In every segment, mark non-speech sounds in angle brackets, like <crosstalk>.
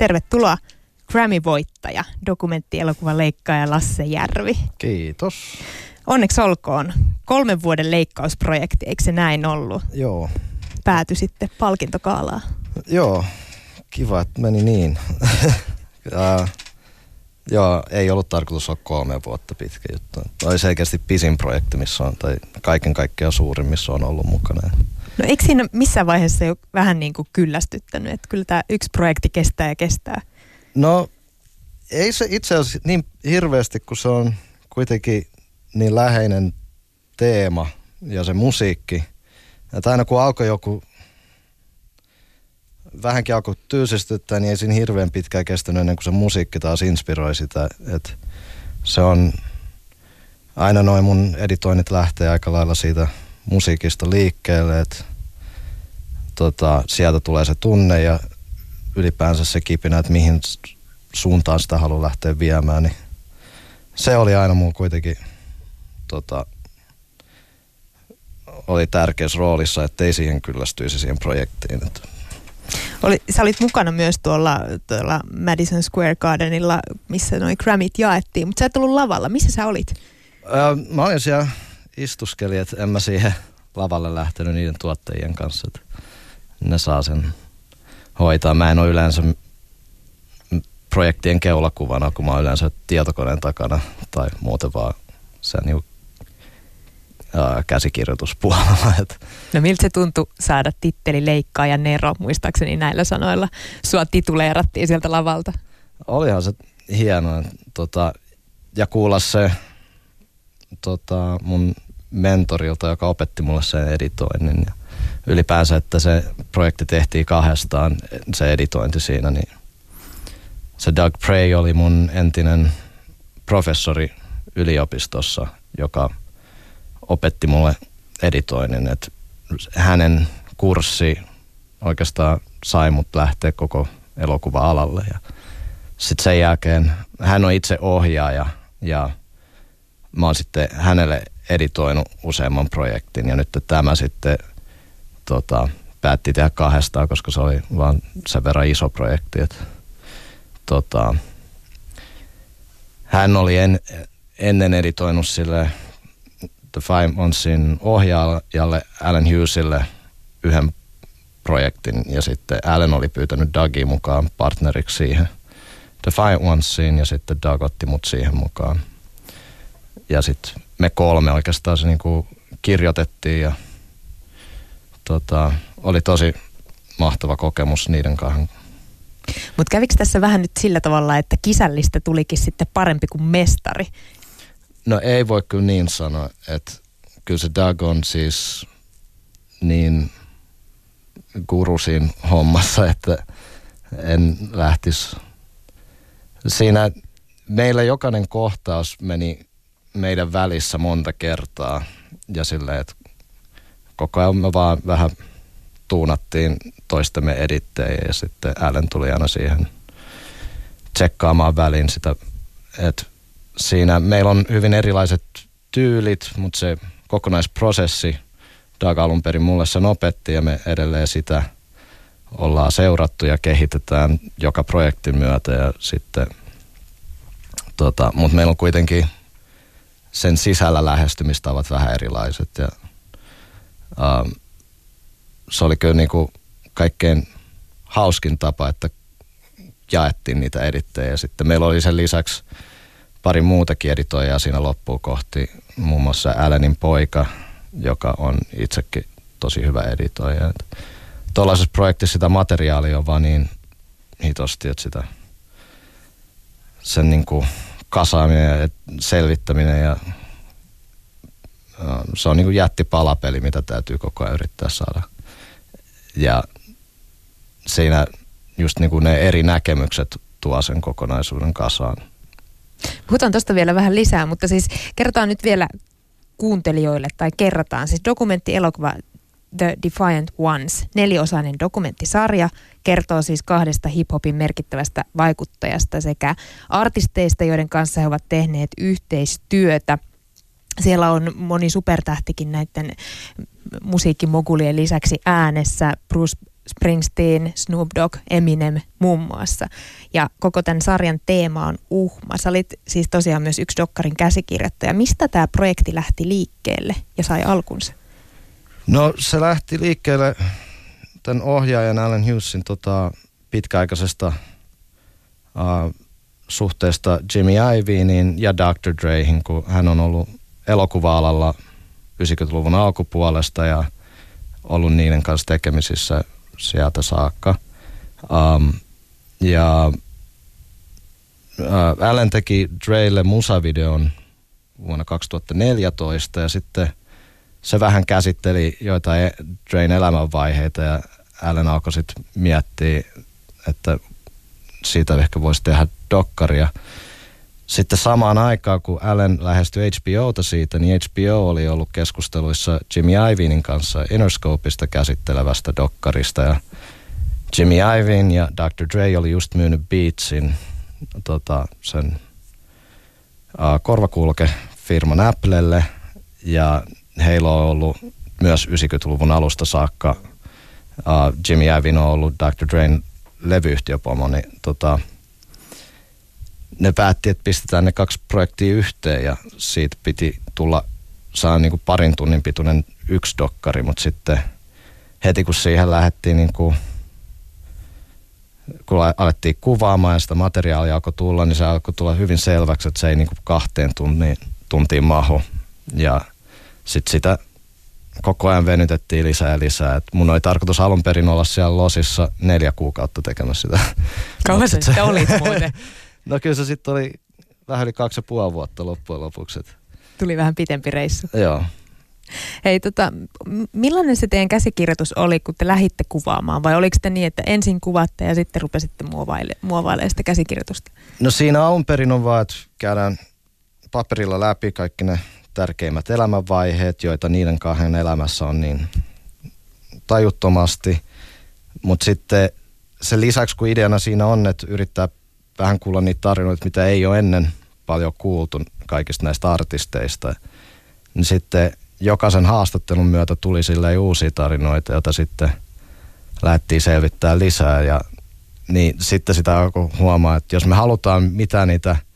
Tervetuloa Grammy-voittaja, dokumenttielokuvan leikkaaja Lasse Järvi. Kiitos. Onneksi olkoon. Kolmen vuoden leikkausprojekti, eikö se näin ollut? Joo. Pääty sitten palkintokaalaan. Joo, kiva, että meni niin. <laughs> ja, joo, ei ollut tarkoitus olla kolme vuotta pitkä juttu. Oli selkeästi pisin projekti, missä on, tai kaiken kaikkiaan suurin, missä on ollut mukana. No eikö siinä missään vaiheessa jo vähän niin kuin kyllästyttänyt, että kyllä tämä yksi projekti kestää ja kestää? No ei se itse asiassa niin hirveästi, kun se on kuitenkin niin läheinen teema ja se musiikki. Että aina kun alkoi joku vähänkin alkoi tyysistyttää, niin ei siinä hirveän pitkään kestänyt ennen kuin se musiikki taas inspiroi sitä. Että se on aina noin mun editoinnit lähtee aika lailla siitä musiikista liikkeelle, että tota, sieltä tulee se tunne ja ylipäänsä se kipinä, että mihin suuntaan sitä haluaa lähteä viemään, niin se oli aina mulla kuitenkin tota, oli tärkeässä roolissa, ei siihen kyllästyisi siihen projektiin. Että. Oli, sä olit mukana myös tuolla, tuolla Madison Square Gardenilla, missä noin Grammit jaettiin, mutta sä et ollut lavalla. Missä sä olit? Öö, mä olin siellä istuskeli, että en mä siihen lavalle lähtenyt niiden tuottajien kanssa. Että ne saa sen hoitaa. Mä en ole yleensä projektien keulakuvana, kun mä oon yleensä tietokoneen takana tai muuten vaan sen niin käsikirjoituspuolella. No miltä se tuntui saada titteli Leikkaa ja Nero, muistaakseni näillä sanoilla? Sua tituleerattiin sieltä lavalta. Olihan se hienoa. Tota, ja kuulla se tota, mun mentorilta, joka opetti mulle sen editoinnin. Ja ylipäänsä, että se projekti tehtiin kahdestaan, se editointi siinä, niin se Doug Prey oli mun entinen professori yliopistossa, joka opetti mulle editoinnin. että hänen kurssi oikeastaan sai mut lähteä koko elokuva-alalle. Ja sitten sen jälkeen hän on itse ohjaaja ja mä oon sitten hänelle editoinut useamman projektin ja nyt tämä sitten tota, päätti tehdä kahdestaan, koska se oli vaan sen verran iso projekti. Että, tota, hän oli en, ennen editoinut sille The Five Monthsin ohjaajalle Alan Hughesille yhden projektin ja sitten Alan oli pyytänyt Dougie mukaan partneriksi siihen The Five Onesiin ja sitten Doug otti mut siihen mukaan. Ja sitten me kolme oikeastaan se niinku kirjoitettiin ja tota, oli tosi mahtava kokemus niiden kanssa. Mutta kävikö tässä vähän nyt sillä tavalla, että kisällistä tulikin sitten parempi kuin mestari? No ei voi kyllä niin sanoa, että kyllä se Doug on siis niin gurusin hommassa, että en lähtisi. Siinä meillä jokainen kohtaus meni meidän välissä monta kertaa ja silleen, että koko ajan me vaan vähän tuunattiin toistemme edittejä ja sitten Allen tuli aina siihen tsekkaamaan väliin sitä, että siinä meillä on hyvin erilaiset tyylit, mutta se kokonaisprosessi Doug alun perin mulle sen opetti ja me edelleen sitä ollaan seurattu ja kehitetään joka projektin myötä ja sitten tota, mutta meillä on kuitenkin sen sisällä lähestymistavat vähän erilaiset ja um, se oli kyllä niinku kaikkein hauskin tapa, että jaettiin niitä edittejä. Sitten meillä oli sen lisäksi pari muutakin editoijaa siinä loppuun kohti, muun muassa Alanin poika, joka on itsekin tosi hyvä editoija. Tuollaisessa projektissa sitä materiaalia on vaan niin hitosti, että sitä sen niin kuin kasaaminen ja selvittäminen ja se on niin kuin jättipalapeli, mitä täytyy koko ajan yrittää saada. Ja siinä just niin kuin ne eri näkemykset tuo sen kokonaisuuden kasaan. Puhutaan tuosta vielä vähän lisää, mutta siis kerrotaan nyt vielä kuuntelijoille tai kerrataan. Siis dokumenttielokuva The Defiant Ones, neliosainen dokumenttisarja, kertoo siis kahdesta hiphopin merkittävästä vaikuttajasta sekä artisteista, joiden kanssa he ovat tehneet yhteistyötä. Siellä on moni supertähtikin näiden musiikkimogulien lisäksi äänessä. Bruce Springsteen, Snoop Dogg, Eminem muun muassa. Ja koko tämän sarjan teema on uhma. Sä olit siis tosiaan myös yksi Dokkarin käsikirjoittaja. Mistä tämä projekti lähti liikkeelle ja sai alkunsa? No se lähti liikkeelle tämän ohjaajan Alan Hughesin tota, pitkäaikaisesta uh, suhteesta Jimmy Iveenin ja Dr. Drehin, kun hän on ollut elokuva-alalla 90-luvun alkupuolesta ja ollut niiden kanssa tekemisissä sieltä saakka. Um, ja uh, Allen teki Dreille musavideon vuonna 2014 ja sitten se vähän käsitteli joitain Drain elämänvaiheita ja Allen alkoi sitten miettiä, että siitä ehkä voisi tehdä dokkaria. Sitten samaan aikaan, kun Allen lähestyi HBOta siitä, niin HBO oli ollut keskusteluissa Jimmy Ivinin kanssa Interscopeista käsittelevästä dokkarista. Ja Jimmy Ivin ja Dr. Dre oli just myynyt Beatsin, tota, sen uh, korvakulke firman Applelle. Ja heillä on ollut myös 90-luvun alusta saakka uh, Jimmy Ivin on ollut Dr. Drein levyyhtiöpomo, niin tota, ne päätti, että pistetään ne kaksi projektia yhteen ja siitä piti tulla, saa niin kuin parin tunnin pituinen yksi dokkari, mutta sitten heti kun siihen lähdettiin niin kuin, kun alettiin kuvaamaan ja sitä materiaalia alkoi tulla, niin se alkoi tulla hyvin selväksi, että se ei niin kuin kahteen tuntiin, tuntiin mahu. Ja sitten sitä koko ajan venytettiin lisää ja lisää. Et mun oli tarkoitus alun perin olla siellä losissa neljä kuukautta tekemässä sitä. Kauan se sitten olit muuten? <laughs> no kyllä se sitten oli vähän yli kaksi ja puoli vuotta loppujen lopuksi. Tuli vähän pitempi reissu. Joo. Hei, tota, millainen se teidän käsikirjoitus oli, kun te lähditte kuvaamaan? Vai oliko te niin, että ensin kuvatte ja sitten rupesitte muovaile, muovailemaan sitä käsikirjoitusta? No siinä alun perin on vaan, että käydään paperilla läpi kaikki ne tärkeimmät elämänvaiheet, joita niiden kahden elämässä on niin tajuttomasti. Mutta sitten sen lisäksi, kun ideana siinä on, että yrittää vähän kuulla niitä tarinoita, mitä ei ole ennen paljon kuultu kaikista näistä artisteista, niin sitten jokaisen haastattelun myötä tuli sille uusia tarinoita, joita sitten lähdettiin selvittää lisää. Ja niin sitten sitä alkoi huomaa, että jos me halutaan mitä niitä –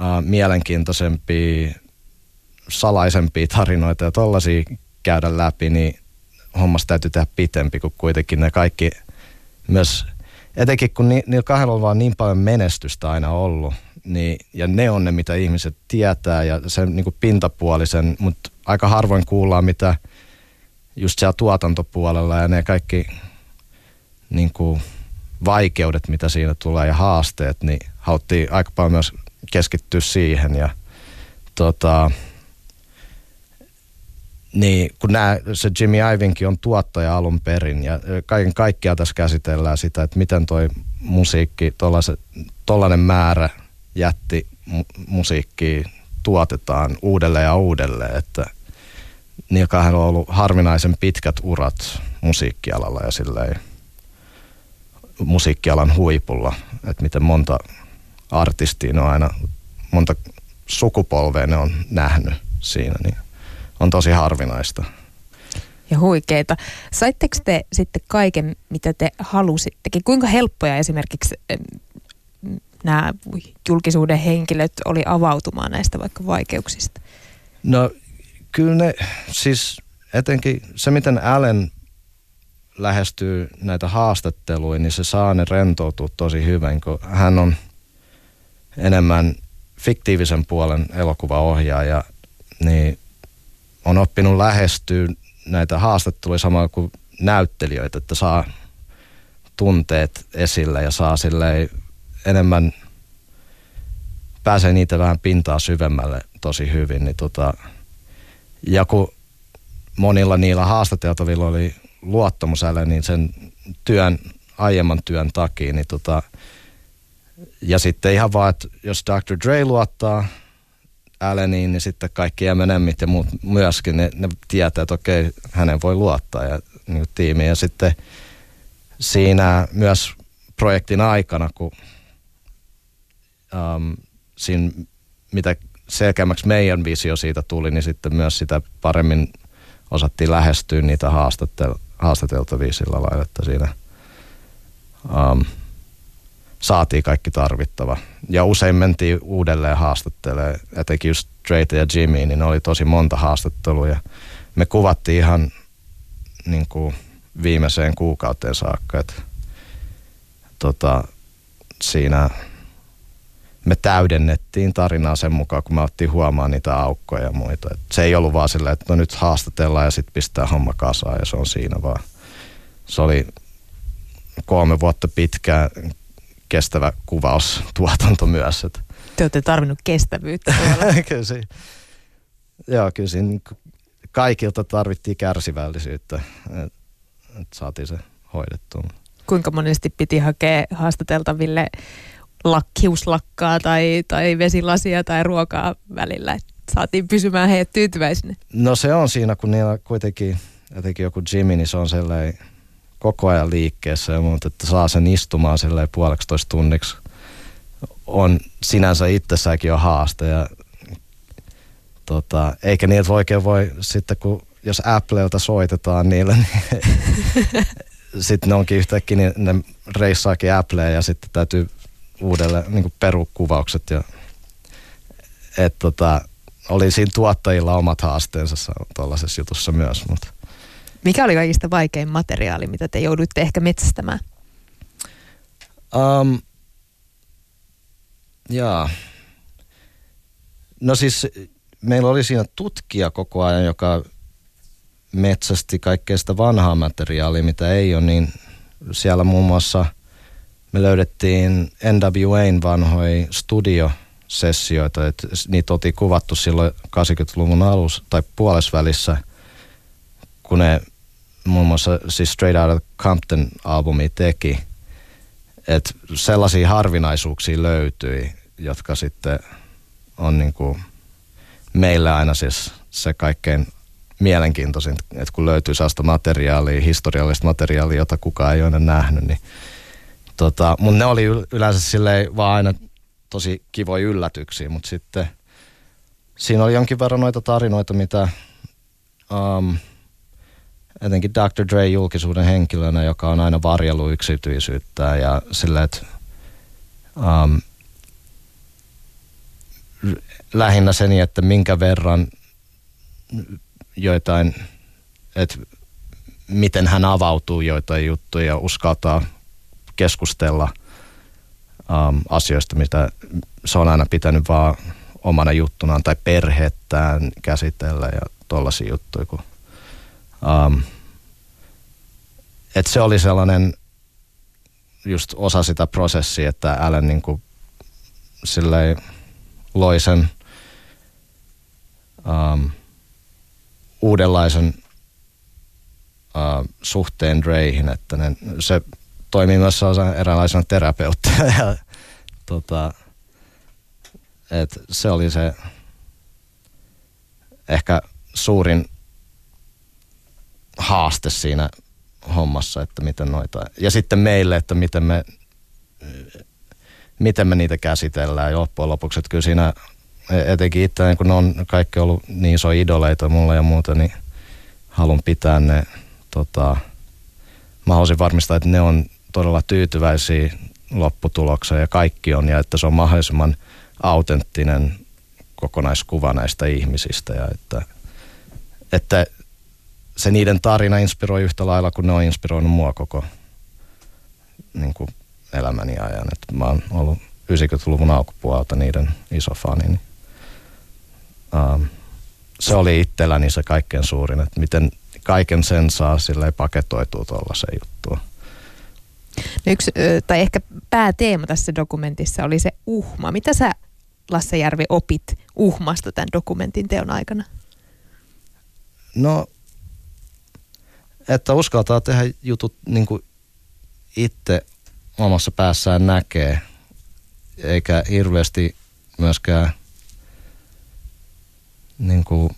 uh, mielenkiintoisempia, salaisempia tarinoita ja tollaisia käydä läpi, niin hommasta täytyy tehdä pitempi, kun kuitenkin ne kaikki myös, etenkin kun ni, niillä kahdella on vaan niin paljon menestystä aina ollut, niin, ja ne on ne, mitä ihmiset tietää ja sen niin kuin pintapuolisen, mutta aika harvoin kuullaan, mitä just siellä tuotantopuolella ja ne kaikki niin kuin vaikeudet, mitä siinä tulee ja haasteet, niin haluttiin aika paljon myös keskittyä siihen ja tota, niin, kun nää, se Jimmy Ivinkin on tuottaja alun perin ja kaiken kaikkiaan tässä käsitellään sitä, että miten toi musiikki, tollainen määrä jätti mu- musiikkia tuotetaan uudelleen ja uudelleen, että kahdella on ollut harvinaisen pitkät urat musiikkialalla ja silleen musiikkialan huipulla, että miten monta artistiin on aina monta sukupolvea ne on nähnyt siinä, niin on tosi harvinaista. Ja huikeita. Saitteko te sitten kaiken, mitä te halusittekin? Kuinka helppoja esimerkiksi nämä julkisuuden henkilöt oli avautumaan näistä vaikka vaikeuksista? No kyllä ne, siis etenkin se miten Allen lähestyy näitä haastatteluja, niin se saa ne rentoutua tosi hyvin, kun hän on – enemmän fiktiivisen puolen elokuvaohjaaja, niin on oppinut lähestyä näitä haastatteluja samalla kuin näyttelijöitä, että saa tunteet esille ja saa enemmän, pääsee niitä vähän pintaa syvemmälle tosi hyvin. Niin tota, ja kun monilla niillä haastateltavilla oli luottamusäälle, niin sen työn, aiemman työn takia, niin tota, ja sitten ihan vaan, että jos Dr. Dre luottaa Alleniin, niin sitten kaikki Eminemit ja muut myöskin, ne, ne tietää, että okei, hänen voi luottaa ja niin tiimi. Ja sitten siinä myös projektin aikana, kun um, siinä, mitä selkeämmäksi meidän visio siitä tuli, niin sitten myös sitä paremmin osattiin lähestyä niitä haastattelu- haastateltavia sillä lailla, että siinä um, saatiin kaikki tarvittava. Ja usein mentiin uudelleen haastattelemaan, etenkin just Drake ja Jimmy, niin oli tosi monta haastattelua ja me kuvattiin ihan niin kuin viimeiseen kuukauteen saakka, että tota, siinä me täydennettiin tarinaa sen mukaan, kun me ottiin huomaan niitä aukkoja ja muita. Et se ei ollut vaan silleen, että no nyt haastatellaan ja sitten pistää homma kasaan ja se on siinä vaan. Se oli kolme vuotta pitkä kestävä kuvaustuotanto <laughs> myös. Et. Te olette tarvinnut kestävyyttä. <laughs> kyllä siinä, joo, kyllä siinä kaikilta tarvittiin kärsivällisyyttä, että et saatiin se hoidettua. Kuinka monesti piti hakea haastateltaville lakkiuslakkaa tai, tai vesilasia tai ruokaa välillä, että saatiin pysymään heidät tyytyväisinä? No se on siinä, kun niillä kuitenkin, jotenkin joku Jimmy, niin se on sellainen koko ajan liikkeessä, mutta että saa sen istumaan sellainen puoleksitoista tunniksi on sinänsä itsessäänkin jo haaste ja tota, eikä niitä oikein voi sitten kun jos Applelta soitetaan niille, niin <laughs> sitten ne onkin yhtäkkiä, niin ne reissaakin Appleen ja sitten täytyy uudelle niin perukuvaukset ja et tota, oli siinä tuottajilla omat haasteensa tuollaisessa jutussa myös. Mutta. Mikä oli kaikista vaikein materiaali, mitä te jouduitte ehkä metsästämään? Um, jaa. No siis meillä oli siinä tutkija koko ajan, joka metsästi kaikkea sitä vanhaa materiaalia, mitä ei ole, niin siellä muun muassa me löydettiin NWAn vanhoja studiosessioita, että niitä oltiin kuvattu silloin 80-luvun alussa tai puolesvälissä, kun ne muun muassa siis Straight Outta Compton-albumi teki. Että sellaisia harvinaisuuksia löytyi, jotka sitten on niin kuin meillä aina siis se kaikkein mielenkiintoisin, että kun löytyy sellaista materiaalia, historiallista materiaalia, jota kukaan ei ole nähnyt, niin tota, mutta ne oli yleensä silleen vaan aina tosi kivoja yllätyksiä, mutta sitten siinä oli jonkin verran noita tarinoita, mitä um, etenkin Dr. Dre julkisuuden henkilönä, joka on aina varjellut yksityisyyttä ja silleen, että um, lähinnä sen, että minkä verran joitain, että miten hän avautuu joitain juttuja ja uskaltaa keskustella um, asioista, mitä se on aina pitänyt vaan omana juttunaan tai perhettään käsitellä ja tollaisia juttuja. Kun, um, et se oli sellainen just osa sitä prosessia, että älä niin kuin silleen loi sen um, uudenlaisen uh, suhteen Dreihin, että ne, se toimii myös eräänlaisena terapeuttina ja tota, et se oli se ehkä suurin haaste siinä hommassa, että miten noita, ja sitten meille, että miten me, miten me niitä käsitellään. Loppujen lopuksi, että kyllä siinä etenkin itse, kun ne on kaikki ollut niin iso idoleita mulle ja muuta, niin haluan pitää ne, tota, mä haluaisin varmistaa, että ne on todella tyytyväisiä lopputulokseen ja kaikki on, ja että se on mahdollisimman autenttinen kokonaiskuva näistä ihmisistä ja että, että se niiden tarina inspiroi yhtä lailla kuin ne on inspiroinut mua koko niin kuin elämäni ajan. Että mä oon ollut 90-luvun alkupuolelta niiden iso fani. Niin, um, se oli itselläni se kaikkein suurin, että miten kaiken sen saa sille paketoitua tuollaiseen juttuun. No yksi, tai ehkä pääteema tässä dokumentissa oli se uhma. Mitä sä, Lasse Järvi, opit uhmasta tämän dokumentin teon aikana? No, että uskaltaa tehdä jutut niin kuin itse omassa päässään näkee, eikä hirveästi myöskään niin kuin,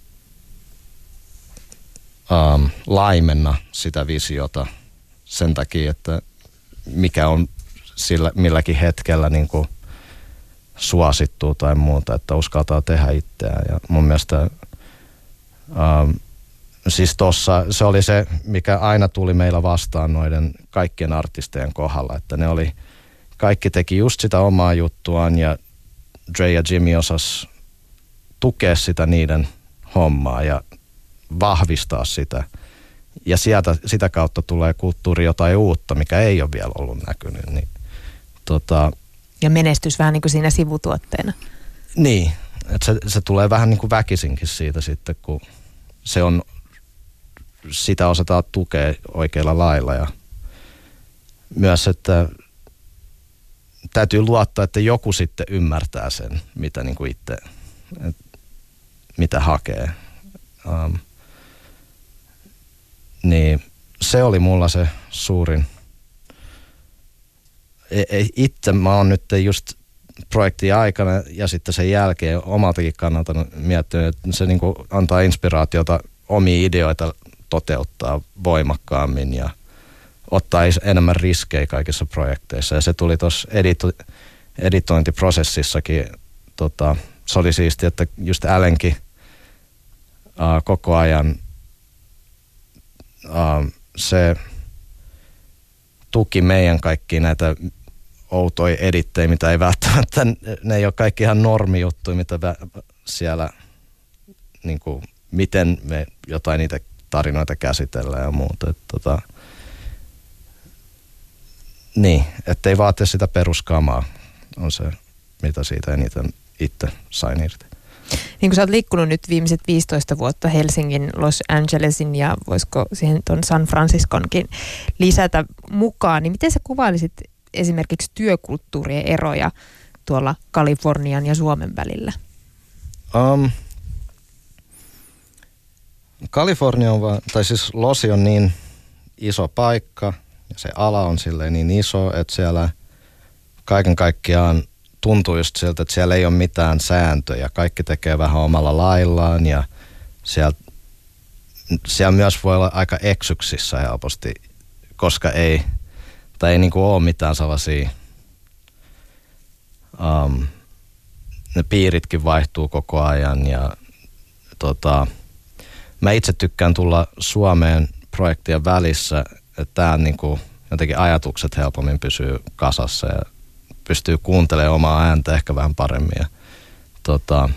um, laimenna sitä visiota sen takia, että mikä on sillä, milläkin hetkellä niin kuin suosittuu tai muuta, että uskaltaa tehdä itseään. Ja mun mielestä um, siis tossa, se oli se, mikä aina tuli meillä vastaan noiden kaikkien artistien kohdalla, että ne oli, kaikki teki just sitä omaa juttuaan ja Dre ja Jimmy osas tukea sitä niiden hommaa ja vahvistaa sitä. Ja sieltä, sitä kautta tulee kulttuuri jotain uutta, mikä ei ole vielä ollut näkynyt. Niin, tota, ja menestys vähän niin kuin siinä sivutuotteena. Niin, että se, se tulee vähän niin kuin väkisinkin siitä sitten, kun se on, sitä osataan tukea oikealla lailla ja myös, että täytyy luottaa, että joku sitten ymmärtää sen, mitä niin kuin itse, mitä hakee. Um, niin se oli mulla se suurin. E, e, itse mä oon nyt just projektin aikana ja sitten sen jälkeen omaltakin kannalta miettinyt, että se niin kuin antaa inspiraatiota omia ideoita toteuttaa voimakkaammin ja ottaa enemmän riskejä kaikissa projekteissa. Ja se tuli tuossa edito- editointiprosessissakin, tota, se oli siisti, että just Älenkin uh, koko ajan uh, se tuki meidän kaikki näitä outoja edittejä, mitä ei välttämättä, ne ei ole kaikki ihan normijuttuja, mitä siellä, niin kuin, miten me jotain niitä tarinoita käsitellään ja muuta. Et, tota, niin, ettei vaate sitä peruskamaa, on se, mitä siitä eniten itse sain irti. Niin kun sä oot liikkunut nyt viimeiset 15 vuotta Helsingin, Los Angelesin ja voisiko siihen tuon San Francisconkin lisätä mukaan, niin miten sä kuvailisit esimerkiksi työkulttuurien eroja tuolla Kalifornian ja Suomen välillä? Um, Kalifornia on vaan, tai siis Losi on niin iso paikka ja se ala on silleen niin iso, että siellä kaiken kaikkiaan tuntuu just siltä, että siellä ei ole mitään sääntöjä. Kaikki tekee vähän omalla laillaan ja siellä, siellä myös voi olla aika eksyksissä helposti, koska ei, tai ei niinku ole mitään sellaisia, um, ne piiritkin vaihtuu koko ajan ja tota, mä itse tykkään tulla Suomeen projektien välissä, että tää niinku, jotenkin ajatukset helpommin pysyy kasassa ja pystyy kuuntelemaan omaa ääntä ehkä vähän paremmin. Ja, tota,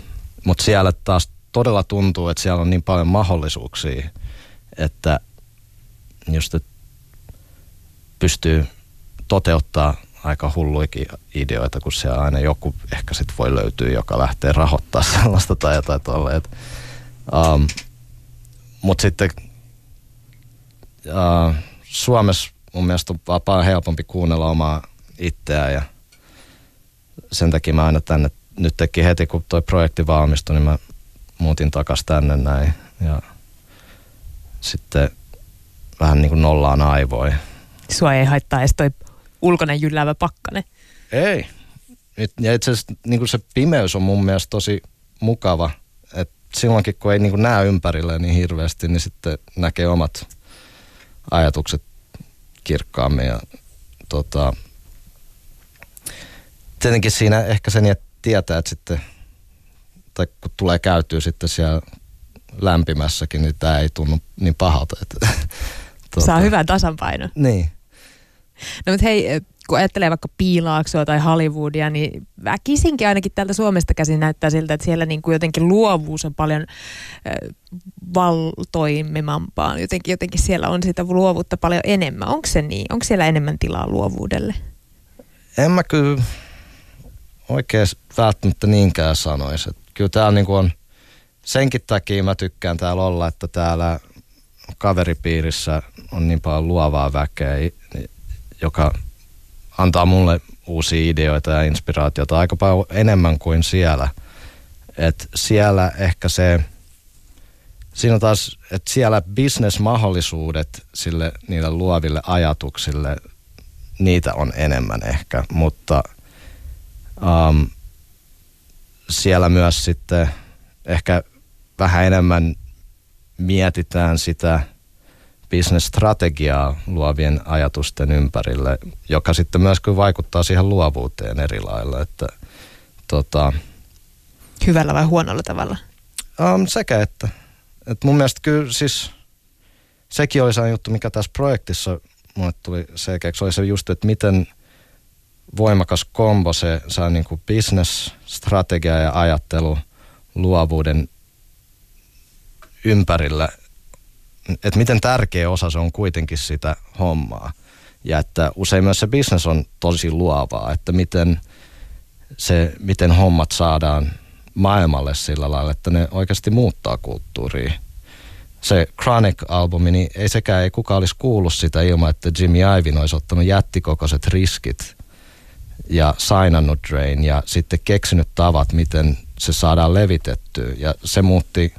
Mutta siellä taas todella tuntuu, että siellä on niin paljon mahdollisuuksia, että just että pystyy toteuttaa aika hulluikin ideoita, kun siellä aina joku ehkä sit voi löytyä, joka lähtee rahoittaa <laughs> sellaista tai jotain tuolle. Um, Mutta sitten uh, Suomessa mun mielestä on vaan helpompi kuunnella omaa itseään ja sen takia mä aina tänne, nyt teki heti kun toi projekti valmistui, niin mä muutin takas tänne näin ja sitten vähän niin kuin nollaan aivoin. Sua ei haittaa edes toi ulkoinen jylläävä pakkane. Ei. Ja itse asiassa niin kuin se pimeys on mun mielestä tosi mukava. Et silloinkin kun ei niin kuin näe ympärille niin hirveästi, niin sitten näkee omat ajatukset kirkkaammin. Ja, tota, tietenkin siinä ehkä sen tietää, että sitten, tai kun tulee käytyä sitten siellä lämpimässäkin, niin tämä ei tunnu niin pahalta. Että, tuota, <laughs> Saa hyvän tasapainon. Niin. No mutta hei, kun ajattelee vaikka Piilaaksoa tai Hollywoodia, niin väkisinkin ainakin täältä Suomesta käsin näyttää siltä, että siellä niin kuin jotenkin luovuus on paljon äh, valtoimimampaa. Jotenkin, jotenkin siellä on sitä luovuutta paljon enemmän. Onko se niin? Onko siellä enemmän tilaa luovuudelle? En mä kyllä oikein välttämättä niinkään sanoisi. Että kyllä täällä niin on, senkin takia mä tykkään täällä olla, että täällä kaveripiirissä on niin paljon luovaa väkeä, joka antaa mulle uusia ideoita ja inspiraatiota aika paljon enemmän kuin siellä. Et siellä ehkä se, siinä taas, että siellä bisnesmahdollisuudet sille, niille luoville ajatuksille, niitä on enemmän ehkä, mutta – Um, siellä myös sitten ehkä vähän enemmän mietitään sitä bisnesstrategiaa luovien ajatusten ympärille, joka sitten myös kyllä vaikuttaa siihen luovuuteen eri lailla. Että, tota, Hyvällä vai huonolla tavalla? Um, sekä että. Et mun mielestä kyllä siis sekin oli se juttu, mikä tässä projektissa mulle tuli selkeäksi, oli se just, että miten voimakas kombo se saa niin kuin business, strategia ja ajattelu luovuuden ympärillä, että miten tärkeä osa se on kuitenkin sitä hommaa. Ja että usein myös se business on tosi luovaa, että miten, se, miten hommat saadaan maailmalle sillä lailla, että ne oikeasti muuttaa kulttuuria. Se Chronic-albumi, niin ei sekään, ei kukaan olisi kuullut sitä ilman, että Jimmy Iovine olisi ottanut jättikokoiset riskit ja signannut Drain ja sitten keksinyt tavat, miten se saadaan levitettyä. Ja se muutti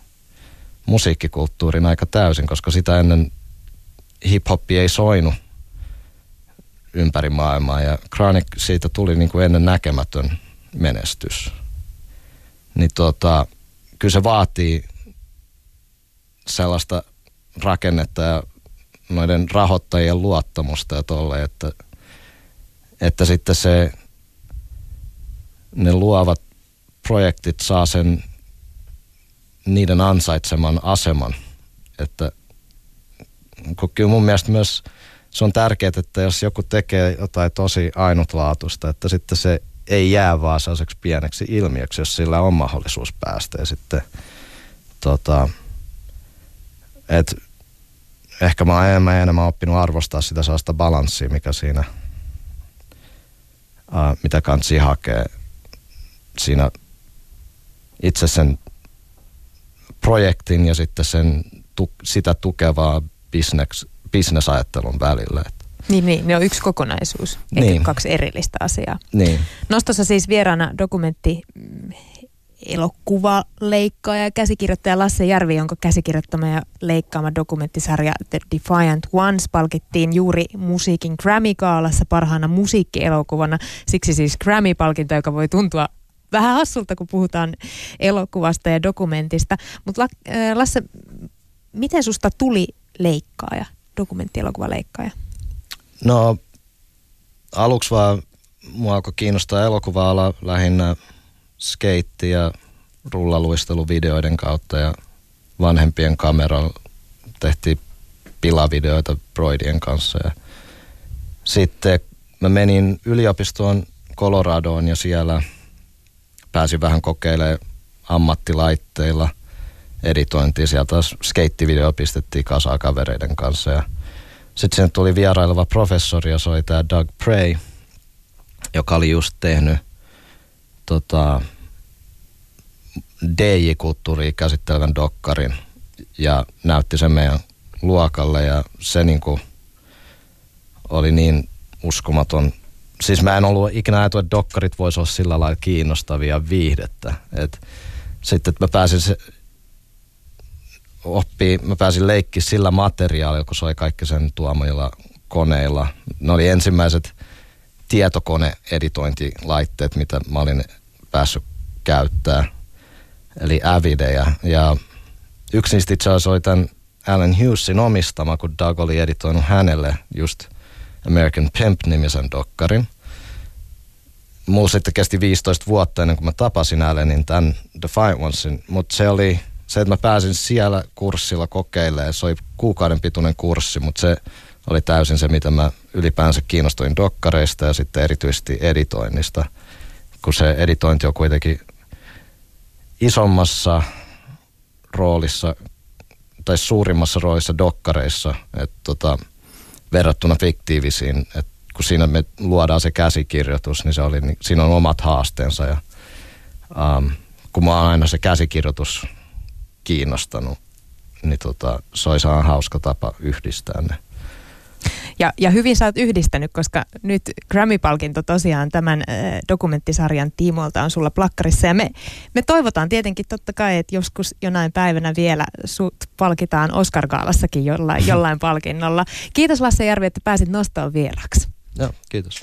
musiikkikulttuurin aika täysin, koska sitä ennen hip-hoppi ei soinut ympäri maailmaa ja Chronic siitä tuli niin kuin ennen näkemätön menestys. Niin tota, kyllä se vaatii sellaista rakennetta ja noiden rahoittajien luottamusta ja tolle, että, että sitten se, ne luovat projektit saa sen niiden ansaitseman aseman. Että kyllä mun mielestä myös se on tärkeää, että jos joku tekee jotain tosi ainutlaatuista, että sitten se ei jää vaan sellaiseksi pieneksi ilmiöksi, jos sillä on mahdollisuus päästä. Ja sitten tota, et ehkä mä oon enemmän ja enemmän oppinut arvostaa sitä sellaista balanssia, mikä siinä, uh, mitä kansi hakee siinä itse sen projektin ja sitten sen, tu, sitä tukevaa business, business-ajattelun välillä. Niin, niin, ne on yksi kokonaisuus, eikä niin. kaksi erillistä asiaa. Niin. Nostossa siis vieraana dokumentti mm, elokuvaleikkaaja ja käsikirjoittaja Lasse Järvi, jonka käsikirjoittama ja leikkaama dokumenttisarja The Defiant Ones palkittiin juuri musiikin Grammy-kaalassa parhaana musiikkielokuvana. Siksi siis Grammy-palkinto, joka voi tuntua vähän hassulta, kun puhutaan elokuvasta ja dokumentista. Mutta äh, Lasse, miten susta tuli leikkaaja, dokumenttielokuvaleikkaaja? No aluksi vaan mua alkoi kiinnostaa elokuva lähinnä skeitti ja rullaluisteluvideoiden kautta ja vanhempien kameralla tehtiin pilavideoita Broidien kanssa. Ja sitten mä menin yliopistoon Coloradoon ja siellä pääsin vähän kokeilemaan ammattilaitteilla editointia. Sieltä taas skeittivideo pistettiin kasaan kavereiden kanssa ja sitten sen tuli vieraileva professori ja se oli tämä Doug Prey, joka oli just tehnyt tota, DJ-kulttuuria käsittelevän dokkarin ja näytti sen meidän luokalle ja se niinku oli niin uskomaton. Siis mä en ollut ikinä ajatellut, että dokkarit voisi olla sillä lailla kiinnostavia viihdettä. Et sitten että mä pääsin se, oppii, mä pääsin leikki sillä materiaalilla, kun se oli kaikki sen tuomilla koneilla. Ne oli ensimmäiset tietokone-editointilaitteet, mitä mä olin päässyt käyttää, eli Avideja. Ja yksi niistä itse asiassa oli tämän Alan Hughesin omistama, kun Doug oli editoinut hänelle just American Pimp-nimisen dokkarin. Mulla sitten kesti 15 vuotta ennen kuin mä tapasin Alanin tämän Defiant Onesin, mutta se oli se, että mä pääsin siellä kurssilla kokeilemaan, se oli kuukauden pituinen kurssi, mutta se oli täysin se, mitä mä ylipäänsä kiinnostuin dokkareista ja sitten erityisesti editoinnista, kun se editointi on kuitenkin isommassa roolissa tai suurimmassa roolissa dokkareissa, että tota, verrattuna fiktiivisiin, että kun siinä me luodaan se käsikirjoitus, niin se oli, niin siinä on omat haasteensa ja um, kun mä oon aina se käsikirjoitus kiinnostanut, niin tota, se olisi hauska tapa yhdistää ne. Ja, ja hyvin sä oot yhdistänyt, koska nyt Grammy-palkinto tosiaan tämän äh, dokumenttisarjan tiimoilta on sulla plakkarissa. Ja me, me toivotaan tietenkin totta kai, että joskus jonain päivänä vielä sut palkitaan Oscar-gaalassakin jollain, <laughs> jollain palkinnolla. Kiitos Lasse Järvi, että pääsit nostoon vieraksi. Joo, kiitos.